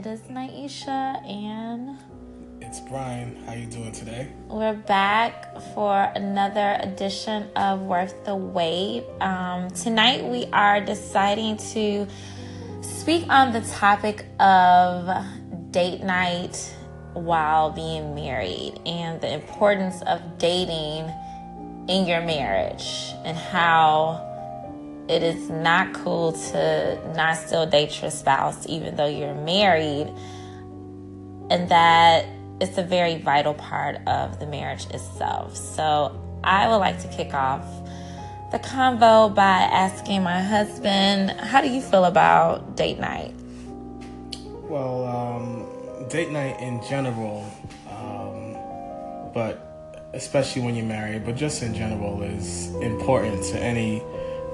It is Naisha, and It's Brian. How are you doing today? we're back for another edition of Worth the Wait. Um, tonight, we are deciding to speak on the topic of date night while being married and the importance of dating in your marriage and how it is not cool to not still date your spouse even though you're married. And that it's a very vital part of the marriage itself. So i would like to kick off the convo by asking my husband how do you feel about date night? Well, um, date night in general, um, but especially when you're married, but just in general, is important to any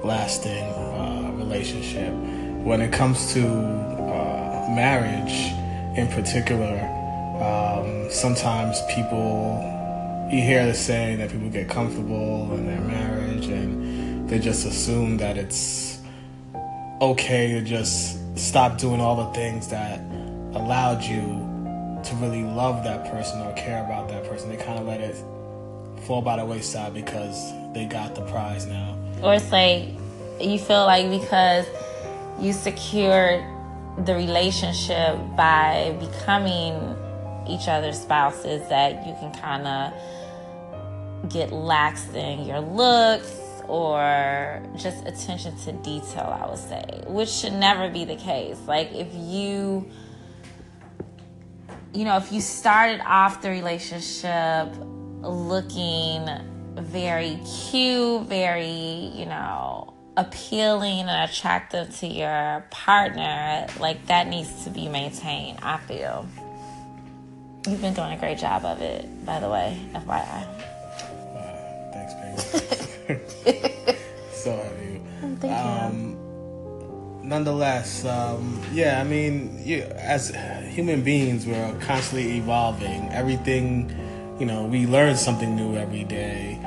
lasting uh, relationship. When it comes to uh, marriage, in particular, um, sometimes people you hear the saying that people get comfortable in their marriage and they just assume that it's okay to just stop doing all the things that allowed you to really love that person or care about that person. They kind of let it fall by the wayside because they got the prize now. Or it's like you feel like because you secured the relationship by becoming each other's spouses that you can kind of get lax in your looks or just attention to detail i would say which should never be the case. Like if you you know if you started off the relationship looking very cute very you know appealing and attractive to your partner like that needs to be maintained i feel you've been doing a great job of it by the way fyi Uh, thanks, baby. so have you. thank you Um, nonetheless, um, yeah, I mean, you, as human beings, we're constantly evolving. Everything, you know, we learn something new every day.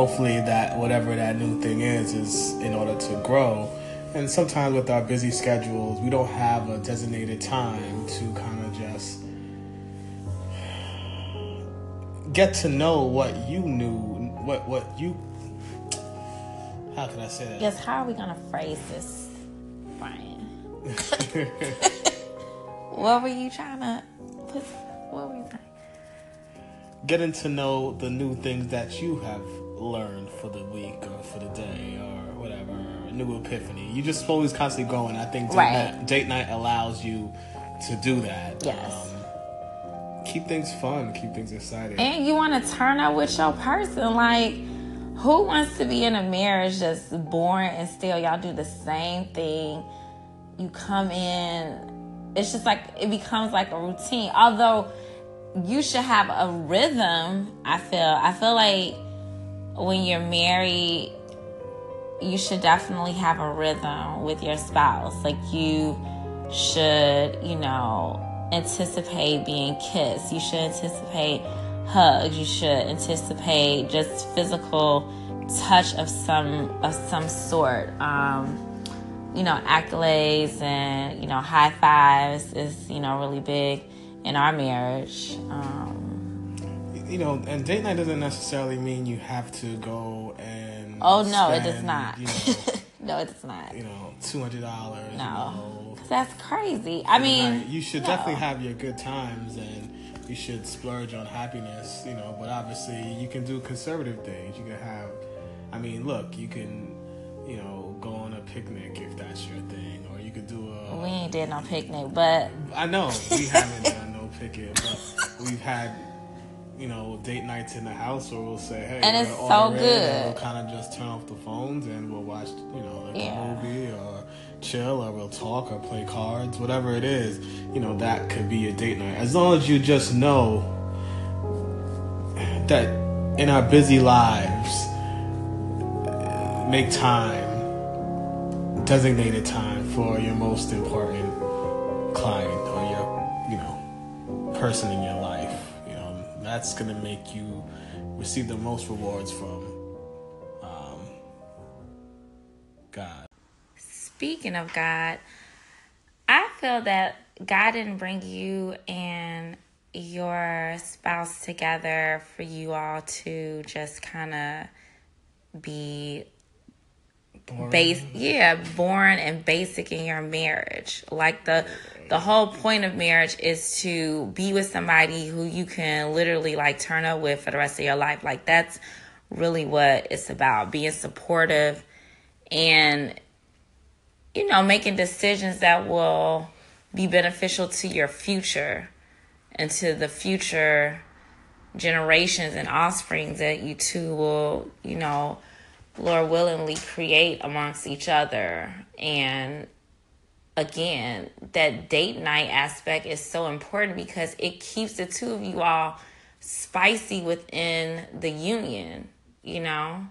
Hopefully, that whatever that new thing is, is in order to grow. And sometimes with our busy schedules, we don't have a designated time to kind of just get to know what you knew, what what you. How can I say that? yes how are we gonna phrase this brian what were you trying to put what were you saying Getting to know the new things that you have learned for the week or for the day or whatever, a new epiphany. You just always constantly growing. I think date, Right. night, date night allows you to do that. Yes. Um, keep things fun, keep things exciting. and you want to turn up with your person like who wants to be in a marriage that's boring and still y'all do the same thing you come in it's just like it becomes like a routine although you should have a rhythm i feel i feel like when you're married you should definitely have a rhythm with your spouse. Like you should you know anticipate being kissed. You should anticipate hugs. You should anticipate just physical touch of some of some sort. Um you know accolades and you know high fives is you know really big in our marriage. Um you know, and date night doesn't necessarily mean you have to go and. oh no it does not You know, no it does not you know, two hundred dollars. no You know, that's crazy i mean you should no. definitely have your good times and you should splurge on happiness, you know, but obviously you can do conservative things. You can have, I mean, look, you can, you know, go on a picnic if that's your thing, or you could do a. we ain't did no picnic but I know we haven't done no picnic, but we've had, you know, date nights in the house where we'll say, hey, And it's so good. and We'll kind of just turn off the phones and we'll watch, you know, like Yeah. a movie or chill or we'll talk or play cards, whatever it is. You know, that could be a date night. As long as you just know that in our busy lives, make time, designated time for your most important client or your, you know, person in your life. That's gonna make you receive the most rewards from um, God. speaking of God, I feel that God didn't bring you and your spouse together for you all to just kind of be base yeah born and basic in your marriage. Like the the whole point of marriage is to be with somebody who you can literally like turn up with for the rest of your life. Like that's really what it's about being supportive and you know making decisions that will be beneficial to your future and to the future generations and offsprings that you two will you know Lord willingly create amongst each other. And again, that date night aspect is so important because it keeps the two of you all spicy within the union, you know?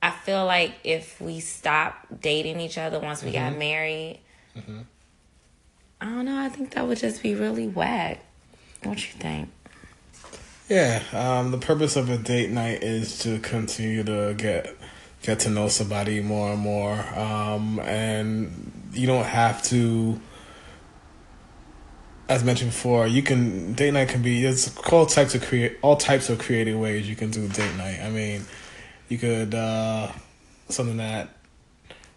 I feel like if we stop dating each other once we mm-hmm. got married, mm-hmm. I don't know, I think that would just be really whack. What you think? Yeah, um, the purpose of a date night is to continue to get get to know somebody more and more, um, and you don't have to. As mentioned before, you can date night can be it's all types of create all types of creative ways you can do date night. I mean, you could uh, something that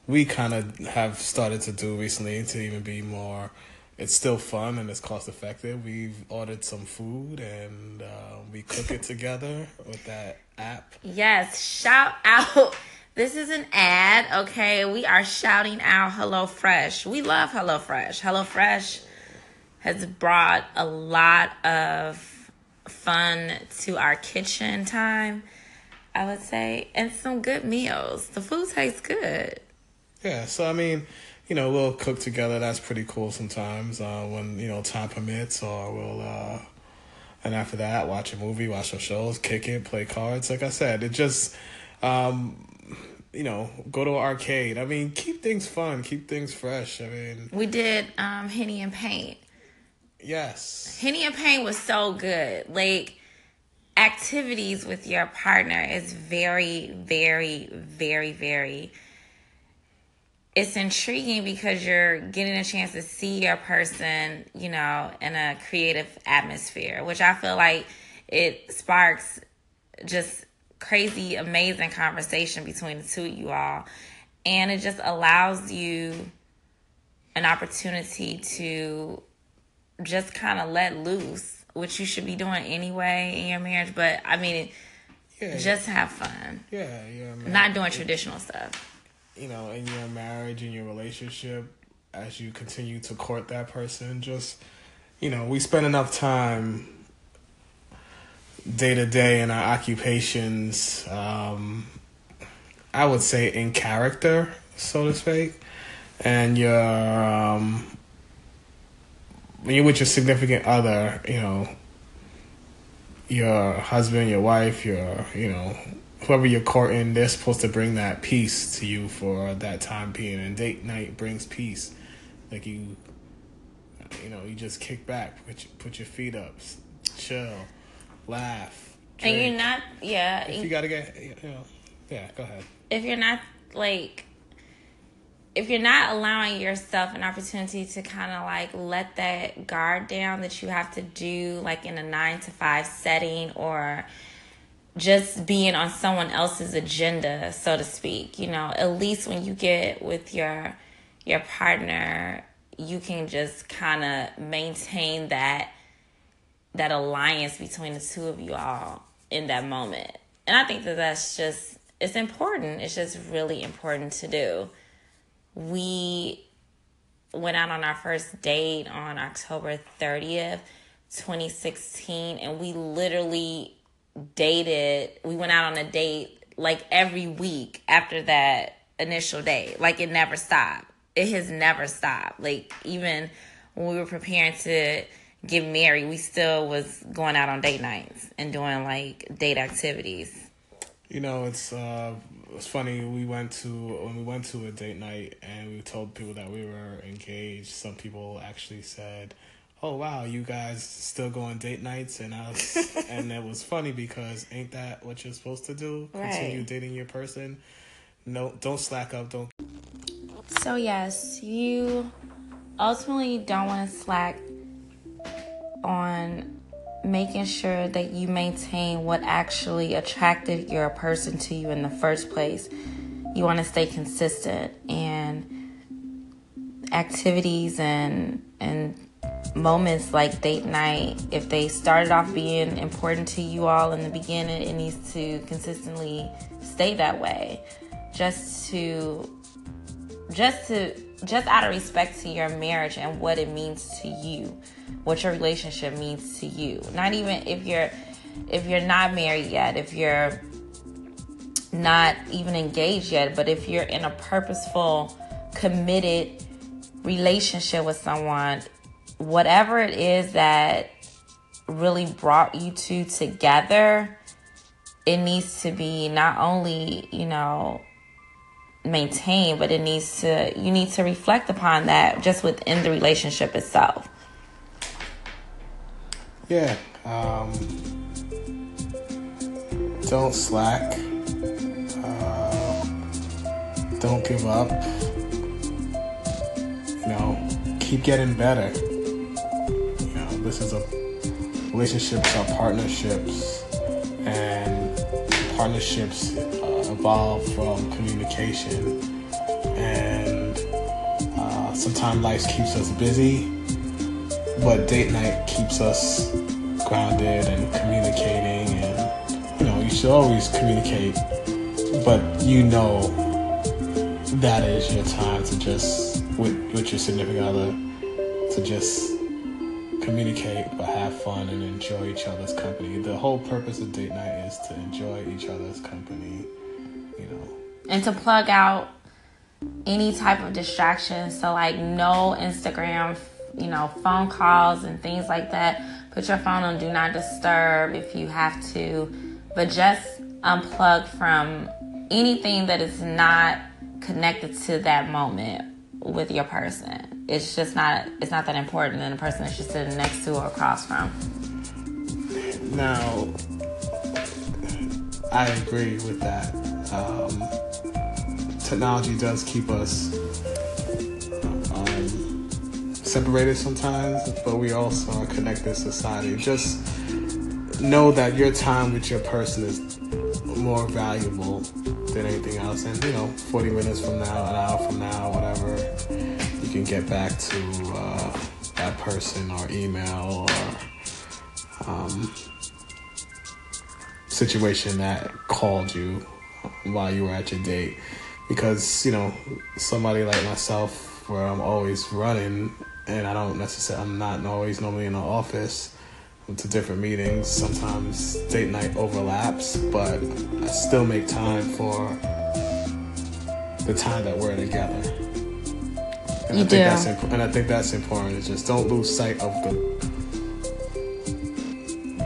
we kind of have started to do recently to even be more it's still fun and it's cost effective. We've ordered some food and uh, we cook it together with that app. Yes, shout out. This is an ad, okay? We are shouting out HelloFresh. We love HelloFresh. HelloFresh has brought a lot of fun to our kitchen time, I would say, and some good meals. The food tastes good. Yeah, so I mean, you know, we'll cook together. That's pretty cool sometimes uh, when, you know, time permits, or we'll, uh, and after that, watch a movie, watch some shows, kick it, play cards. Like I said, it just, um, you know, go to an arcade. I mean, keep things fun, keep things fresh. I mean, we did um, Henny and Paint. Yes. Henny and Paint was so good. Like, activities with your partner is very, very, very, very it's intriguing because you're getting a chance to see your person, you know, in a creative atmosphere, which I feel like it sparks just crazy, amazing conversation between the two of you all. And it just allows you an opportunity to just kind of let loose, which you should be doing anyway in your marriage. But I mean, yeah, just have fun. Yeah, yeah. Not doing traditional stuff you know, in your marriage, in your relationship, as you continue to court that person, just, you know, we spend enough time day to day in our occupations, um, I would say in character, so to speak, and your, um, when you're with your significant other, you know, your husband, your wife, your, you know, whoever you're courting, they're supposed to bring that peace to you for that time being. And date night brings peace. Like you, you know, you just kick back, put your, put your feet up, chill, laugh. Drink. And you're not, yeah. If you gotta get, you know, yeah, go ahead. If you're not like, if you're not allowing yourself an opportunity to kind of like let that guard down that you have to do like in a nine to five setting or just being on someone else's agenda, so to speak. You know, at least when you get with your your partner, you can just kind of maintain that that alliance between the two of you all in that moment. And I think that that's just it's important. It's just really important to do. We went out on our first date on October 30th, 2016, and we literally dated, we went out on a date like every week after that initial date. Like it never stopped. It has never stopped. Like even when we were preparing to get married, we still was going out on date nights and doing like date activities. You know, it's uh it's funny. We went to when we went to a date night and we told people that we were engaged. Some people actually said, oh wow, you guys still going date nights, and I was, and it was funny because ain't that what you're supposed to do? Right. Continue dating your person. No, don't slack up. Don't. So, yes, you ultimately don't want to slack on making sure that you maintain what actually attracted your person to you in the first place. You want to stay consistent and activities and and moments like date night if they started off being important to you all in the beginning it needs to consistently stay that way. Just to just to just out of respect to your marriage and what it means to you what your relationship means to you. Not even if you're if you're not married yet if you're not even engaged yet but if you're in a purposeful committed relationship with someone whatever it is that really brought you two together it needs to be not only you know maintained, but it needs to, you need to reflect upon that just within the relationship itself. Yeah. Um, don't slack. Uh, don't give up. You know, keep getting better. This is a relationships are partnerships, and partnerships evolve from communication, and uh, sometimes life keeps us busy, but date night keeps us grounded and communicating. And you know, you should always communicate, but you know that is your time to just with with your significant other to just communicate but have fun and enjoy each other's company. The whole purpose of date night is to enjoy each other's company you know. and to plug out any type of distraction. So, like, no Instagram, you know, phone calls and things like that. Put your phone on do not disturb if you have to, but just unplug from anything that is not connected to that moment with your person. It's just not it's not that important than the person that you're sitting next to or across from. Now, I agree with that. Um, technology does keep us um, separated sometimes, but we also are connected society. Just know that your time with your person is more valuable anything else. And you know, 40 minutes from now, an hour from now, whatever, you can get back to uh, that person or email or um, situation that called you while you were at your date because you know somebody like myself where I'm always running and I don't necessarily I'm not always normally in the office to different meetings sometimes date night overlaps but I still make time for the time that we're together and you I think do. that's imp- and I think that's important is just don't lose sight of the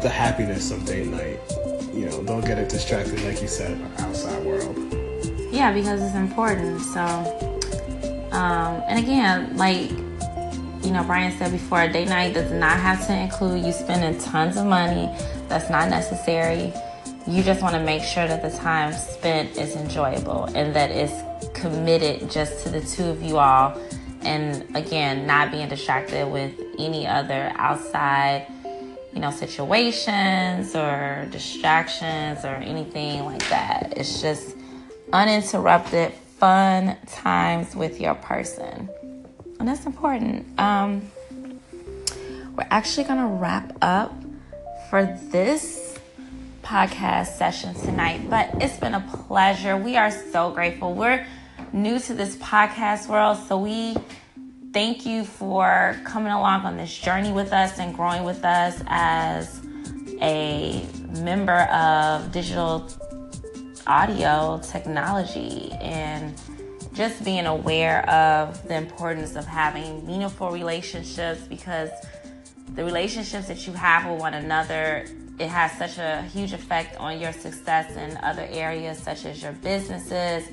the happiness of date night you know don't get it distracted like you said outside world yeah, because it's important. So, um, and again, like you know, Brian said before, a date night does not have to include you spending tons of money. That's not necessary. You just want to make sure that the time spent is enjoyable and that it's committed just to the two of you all. And again, not being distracted with any other outside, you know, situations or distractions or anything like that. It's just uninterrupted, fun times with your person. And that's important. Um, we're actually going to wrap up for this podcast session tonight, but it's been a pleasure. We are so grateful. We're new to this podcast world, so we thank you for coming along on this journey with us and growing with us as a member of Digital audio technology and just being aware of the importance of having meaningful relationships because the relationships that you have with one another it has such a huge effect on your success in other areas such as your businesses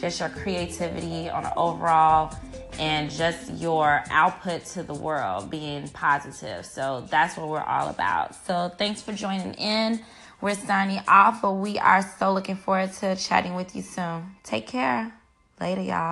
just your creativity on an overall and just your output to the world being positive so that's what we're all about so thanks for joining in we're signing off, but we are so looking forward to chatting with you soon. Take care. Later, y'all.